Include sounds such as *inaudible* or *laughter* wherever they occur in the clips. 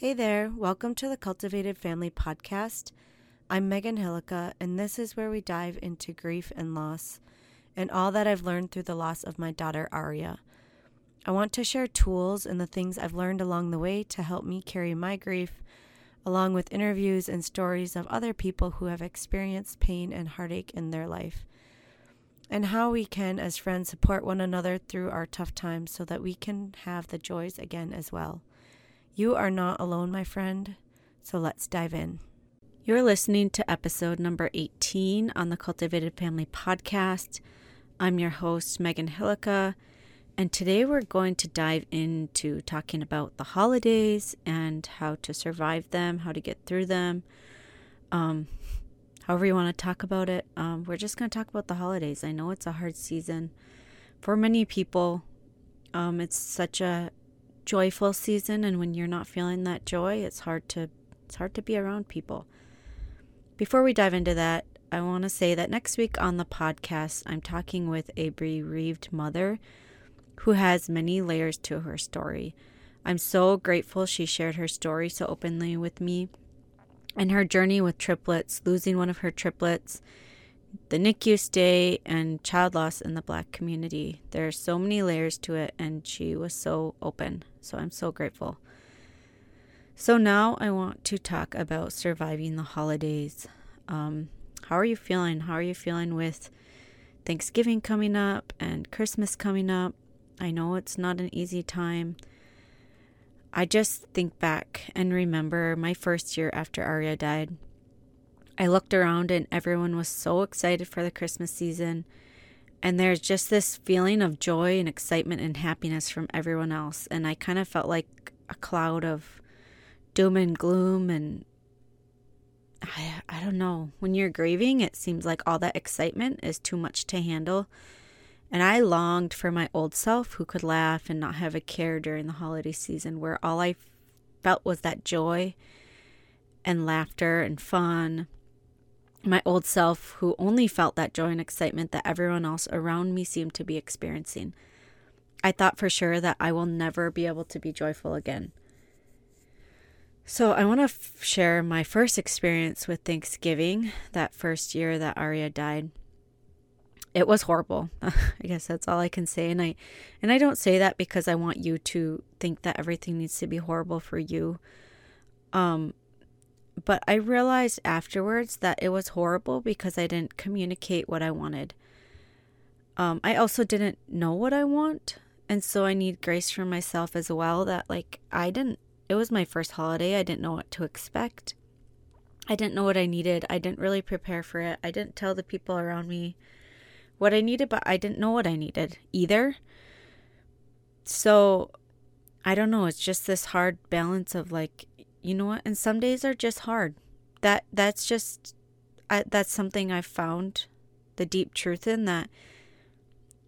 Hey there, welcome to the Cultivated Family Podcast. I'm Megan Hillica, and this is where we dive into grief and loss and all that I've learned through the loss of my daughter Aria. I want to share tools and the things I've learned along the way to help me carry my grief, along with interviews and stories of other people who have experienced pain and heartache in their life, and how we can, as friends, support one another through our tough times so that we can have the joys again as well. You are not alone, my friend, so let's dive in. You're listening to episode number 18 on the Cultivated Family Podcast. I'm your host, Megan Hillica, and today we're going to dive into talking about the holidays and how to survive them, how to get through them. Um, however, you want to talk about it. Um, we're just going to talk about the holidays. I know it's a hard season for many people. Um, it's such a joyful season and when you're not feeling that joy, it's hard to it's hard to be around people. Before we dive into that, I want to say that next week on the podcast, I'm talking with a bereaved mother who has many layers to her story. I'm so grateful she shared her story so openly with me and her journey with triplets, losing one of her triplets, the NICU stay, and child loss in the black community. There are so many layers to it, and she was so open. So I'm so grateful. So now I want to talk about surviving the holidays. Um, how are you feeling? How are you feeling with Thanksgiving coming up and Christmas coming up? I know it's not an easy time. I just think back and remember my first year after Aria died. I looked around and everyone was so excited for the Christmas season. And there's just this feeling of joy and excitement and happiness from everyone else. And I kind of felt like a cloud of doom and gloom. And I, I don't know. When you're grieving, it seems like all that excitement is too much to handle. And I longed for my old self who could laugh and not have a care during the holiday season, where all I felt was that joy and laughter and fun my old self who only felt that joy and excitement that everyone else around me seemed to be experiencing. I thought for sure that I will never be able to be joyful again. So, I want to f- share my first experience with Thanksgiving, that first year that Aria died. It was horrible. *laughs* I guess that's all I can say and I and I don't say that because I want you to think that everything needs to be horrible for you. Um but I realized afterwards that it was horrible because I didn't communicate what I wanted. Um, I also didn't know what I want. And so I need grace for myself as well that, like, I didn't, it was my first holiday. I didn't know what to expect. I didn't know what I needed. I didn't really prepare for it. I didn't tell the people around me what I needed, but I didn't know what I needed either. So I don't know. It's just this hard balance of like, you know what? And some days are just hard. That that's just I, that's something I've found the deep truth in that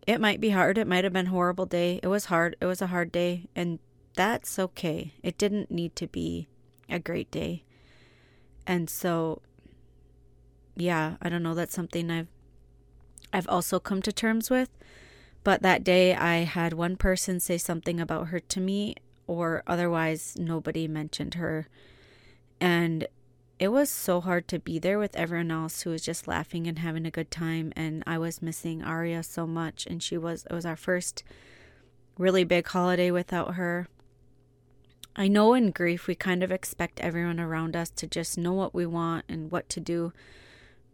it might be hard. It might have been horrible day. It was hard. It was a hard day and that's okay. It didn't need to be a great day. And so yeah, I don't know that's something I've I've also come to terms with. But that day I had one person say something about her to me or otherwise nobody mentioned her. And it was so hard to be there with everyone else who was just laughing and having a good time and I was missing Aria so much and she was it was our first really big holiday without her. I know in grief we kind of expect everyone around us to just know what we want and what to do.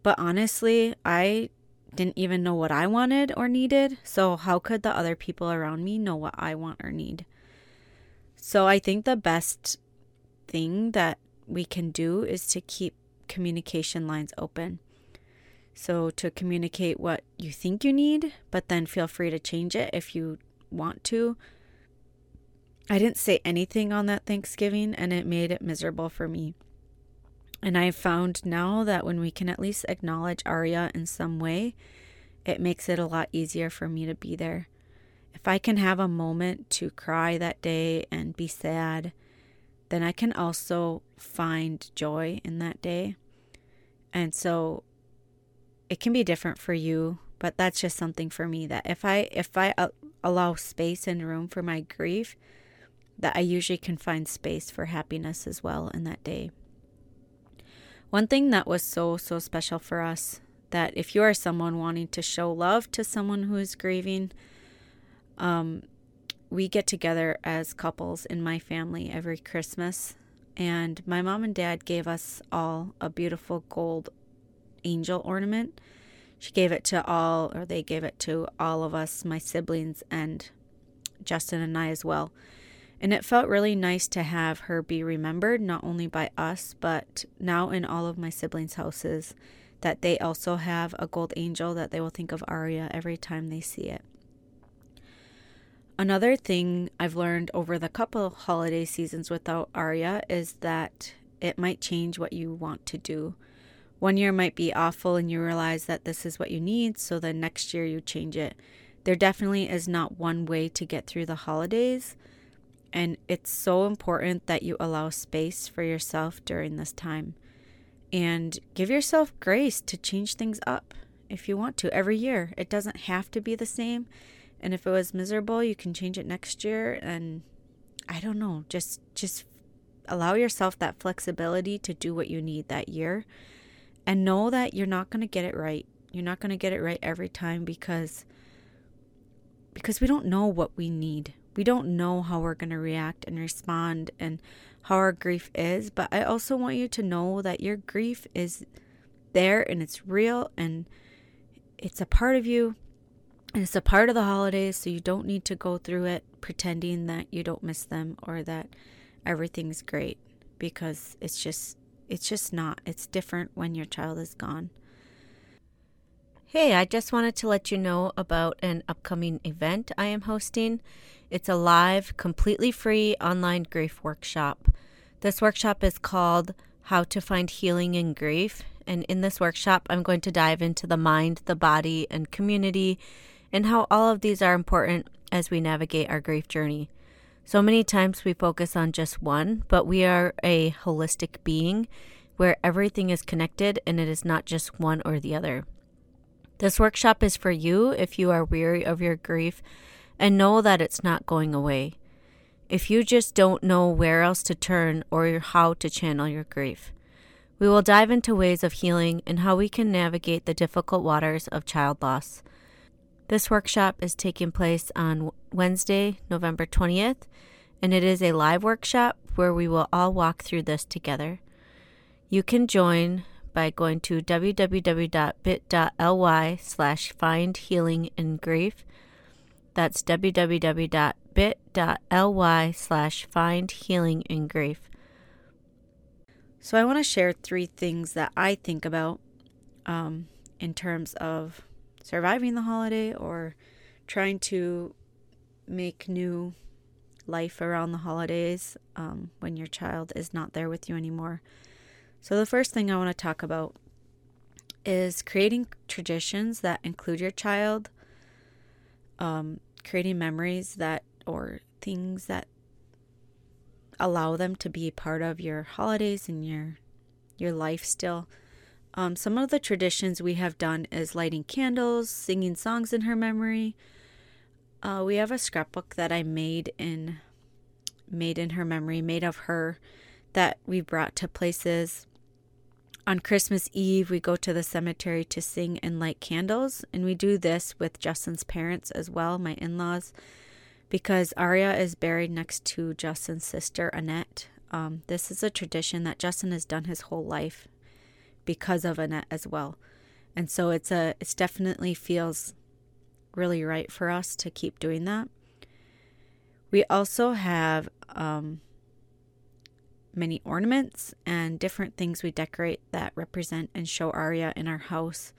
But honestly, I didn't even know what I wanted or needed, so how could the other people around me know what I want or need? So I think the best thing that we can do is to keep communication lines open. So to communicate what you think you need, but then feel free to change it if you want to. I didn't say anything on that Thanksgiving and it made it miserable for me. And I have found now that when we can at least acknowledge Aria in some way, it makes it a lot easier for me to be there. If I can have a moment to cry that day and be sad, then I can also find joy in that day. And so it can be different for you, but that's just something for me that if I if I uh, allow space and room for my grief, that I usually can find space for happiness as well in that day. One thing that was so, so special for us that if you are someone wanting to show love to someone who is grieving, um, we get together as couples in my family every Christmas. And my mom and dad gave us all a beautiful gold angel ornament. She gave it to all, or they gave it to all of us, my siblings, and Justin and I as well. And it felt really nice to have her be remembered, not only by us, but now in all of my siblings' houses, that they also have a gold angel that they will think of Aria every time they see it. Another thing I've learned over the couple holiday seasons without Aria is that it might change what you want to do. One year might be awful and you realize that this is what you need, so the next year you change it. There definitely is not one way to get through the holidays, and it's so important that you allow space for yourself during this time and give yourself grace to change things up if you want to every year. It doesn't have to be the same. And if it was miserable, you can change it next year and I don't know, just just allow yourself that flexibility to do what you need that year and know that you're not going to get it right. You're not going to get it right every time because because we don't know what we need. We don't know how we're going to react and respond and how our grief is, but I also want you to know that your grief is there and it's real and it's a part of you it's a part of the holidays, so you don't need to go through it pretending that you don't miss them or that everything's great because it's just it's just not. It's different when your child is gone. Hey, I just wanted to let you know about an upcoming event I am hosting. It's a live, completely free online grief workshop. This workshop is called How to Find Healing in Grief. And in this workshop, I'm going to dive into the mind, the body, and community, and how all of these are important as we navigate our grief journey. So many times we focus on just one, but we are a holistic being where everything is connected and it is not just one or the other. This workshop is for you if you are weary of your grief and know that it's not going away. If you just don't know where else to turn or how to channel your grief. We will dive into ways of healing and how we can navigate the difficult waters of child loss. This workshop is taking place on Wednesday, November 20th, and it is a live workshop where we will all walk through this together. You can join by going to www.bit.ly slash find healing in grief. That's www.bit.ly slash find healing in grief. So I want to share three things that I think about um, in terms of surviving the holiday or trying to make new life around the holidays um, when your child is not there with you anymore. So, the first thing I want to talk about is creating traditions that include your child, um, creating memories that or things that allow them to be part of your holidays and your your life still. Um, some of the traditions we have done is lighting candles, singing songs in her memory. Uh, we have a scrapbook that I made in made in her memory, made of her, that we brought to places. On Christmas Eve, we go to the cemetery to sing and light candles, and we do this with Justin's parents as well, my in laws, because Aria is buried next to Justin's sister Annette. Um, this is a tradition that Justin has done his whole life because of Annette as well. And so it's a it's definitely feels really right for us to keep doing that. We also have um, many ornaments and different things we decorate that represent and show Aria in our house,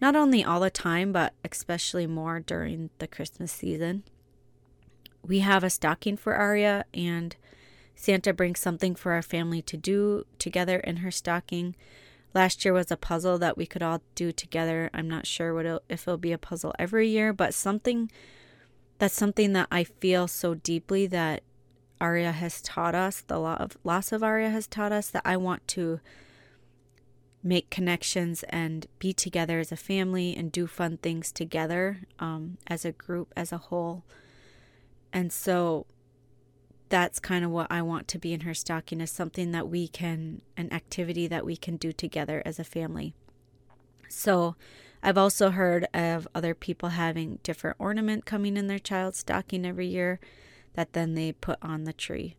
not only all the time, but especially more during the Christmas season. We have a stocking for Aria, and Santa brings something for our family to do together in her stocking. Last year was a puzzle that we could all do together. I'm not sure what it'll, if it'll be a puzzle every year, but something that's something that I feel so deeply that Aria has taught us, the loss of Aria has taught us that I want to make connections and be together as a family and do fun things together um, as a group, as a whole. And so that's kind of what I want to be in her stocking is something that we can, an activity that we can do together as a family. So I've also heard of other people having different ornament coming in their child's stocking every year that then they put on the tree.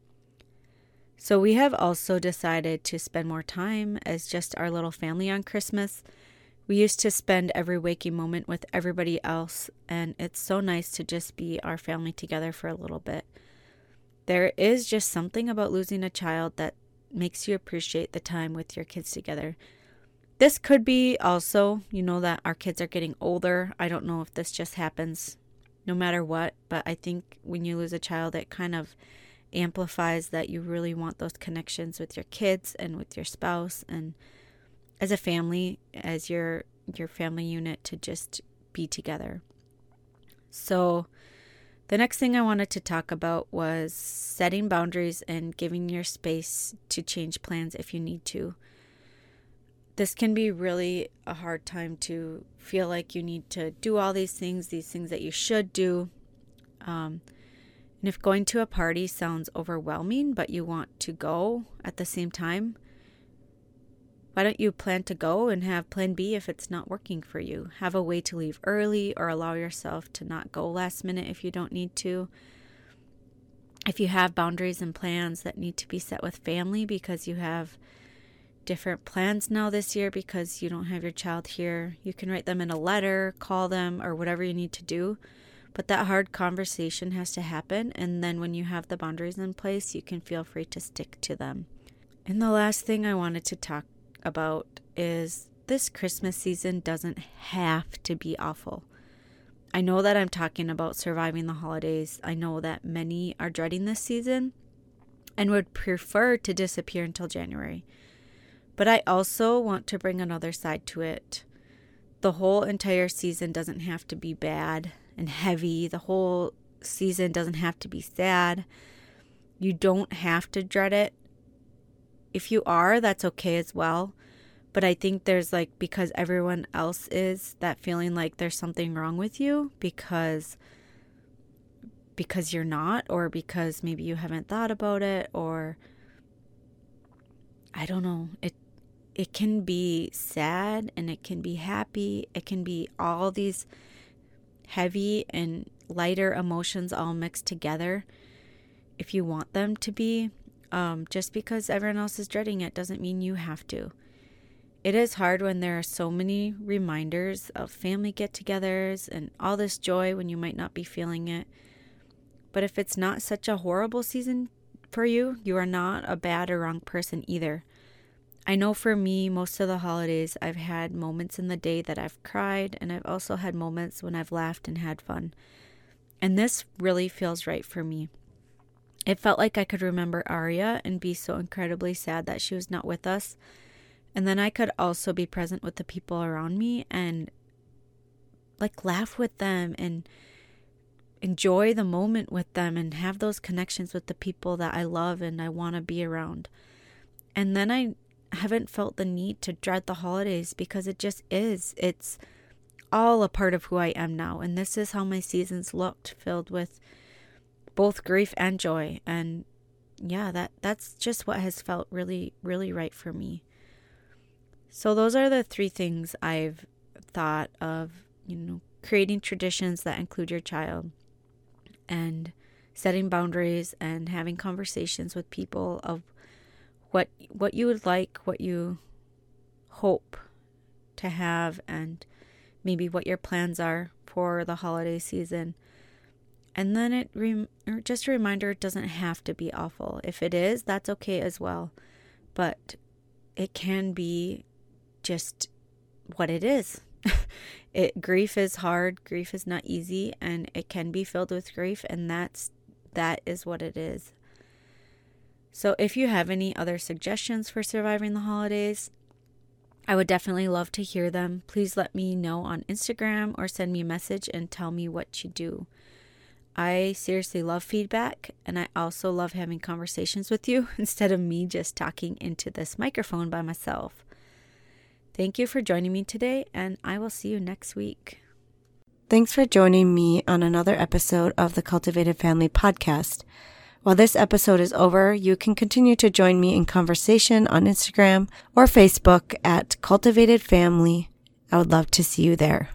So we have also decided to spend more time as just our little family on Christmas. We used to spend every waking moment with everybody else, and it's so nice to just be our family together for a little bit. There is just something about losing a child that makes you appreciate the time with your kids together. This could be also, you know, that our kids are getting older. I don't know if this just happens no matter what, but I think when you lose a child, it kind of amplifies that you really want those connections with your kids and with your spouse and as a family, as your your family unit to just be together. So the next thing I wanted to talk about was setting boundaries and giving your space to change plans if you need to. This can be really a hard time to feel like you need to do all these things, these things that you should do. Um, and if going to a party sounds overwhelming, but you want to go at the same time, why don't you plan to go and have plan B if it's not working for you? Have a way to leave early or allow yourself to not go last minute if you don't need to. If you have boundaries and plans that need to be set with family because you have different plans now this year because you don't have your child here, you can write them in a letter, call them, or whatever you need to do. But that hard conversation has to happen, and then when you have the boundaries in place, you can feel free to stick to them. And the last thing I wanted to talk about is this Christmas season doesn't have to be awful. I know that I'm talking about surviving the holidays. I know that many are dreading this season and would prefer to disappear until January. But I also want to bring another side to it. The whole entire season doesn't have to be bad and heavy. The whole season doesn't have to be sad. You don't have to dread it if you are, that's okay as well. But I think there's like, because everyone else is, that feeling like there's something wrong with you because because you're not or because maybe you haven't thought about it or I don't know. It it can be sad and it can be happy. It can be all these heavy and lighter emotions all mixed together if you want them to be. Um, just because everyone else is dreading it doesn't mean you have to. It is hard when there are so many reminders of family get togethers and all this joy when you might not be feeling it. But if it's not such a horrible season for you, you are not a bad or wrong person either. I know for me, most of the holidays, I've had moments in the day that I've cried, and I've also had moments when I've laughed and had fun. And this really feels right for me. It felt like I could remember Aria and be so incredibly sad that she was not with us. And then I could also be present with the people around me and like laugh with them and enjoy the moment with them and have those connections with the people that I love and I want to be around. And then I haven't felt the need to dread the holidays because it just is. It's all a part of who I am now. And this is how my seasons looked, filled with both grief and joy. And yeah that that's just what has felt really really right for me. So those are the three things i've thought of you know creating traditions that include your child and setting boundaries and having conversations with people of what what you would like what you hope to have and maybe what your plans are for the holiday season and then it just a reminder it doesn't have to be awful. If it is, that's okay as well. But it can be just what it is. *laughs* it grief is hard, grief is not easy and it can be filled with grief and that's that is what it is. So if you have any other suggestions for surviving the holidays, I would definitely love to hear them. Please let me know on Instagram or send me a message and tell me what you do. I seriously love feedback and I also love having conversations with you *laughs* instead of me just talking into this microphone by myself. Thank you for joining me today, and I will see you next week. Thanks for joining me on another episode of the Cultivated Family Podcast. While this episode is over, you can continue to join me in conversation on Instagram or Facebook at Cultivated Family. I would love to see you there.